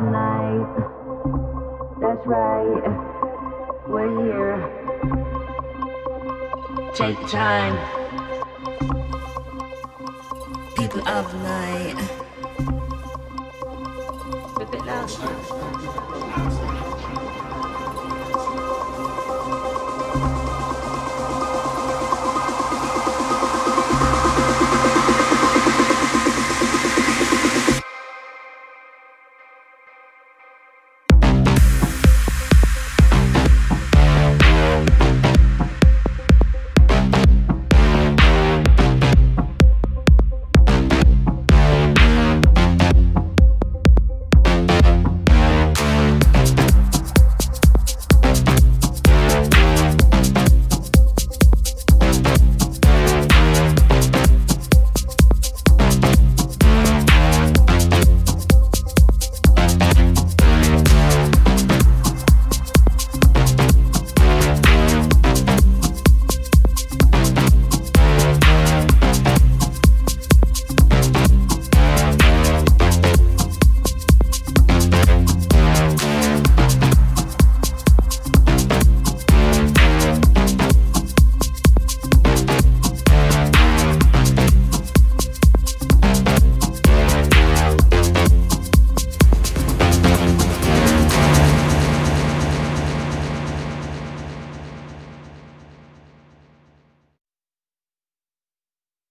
tonight. That's right, we're here. Take time. People of night. People of night.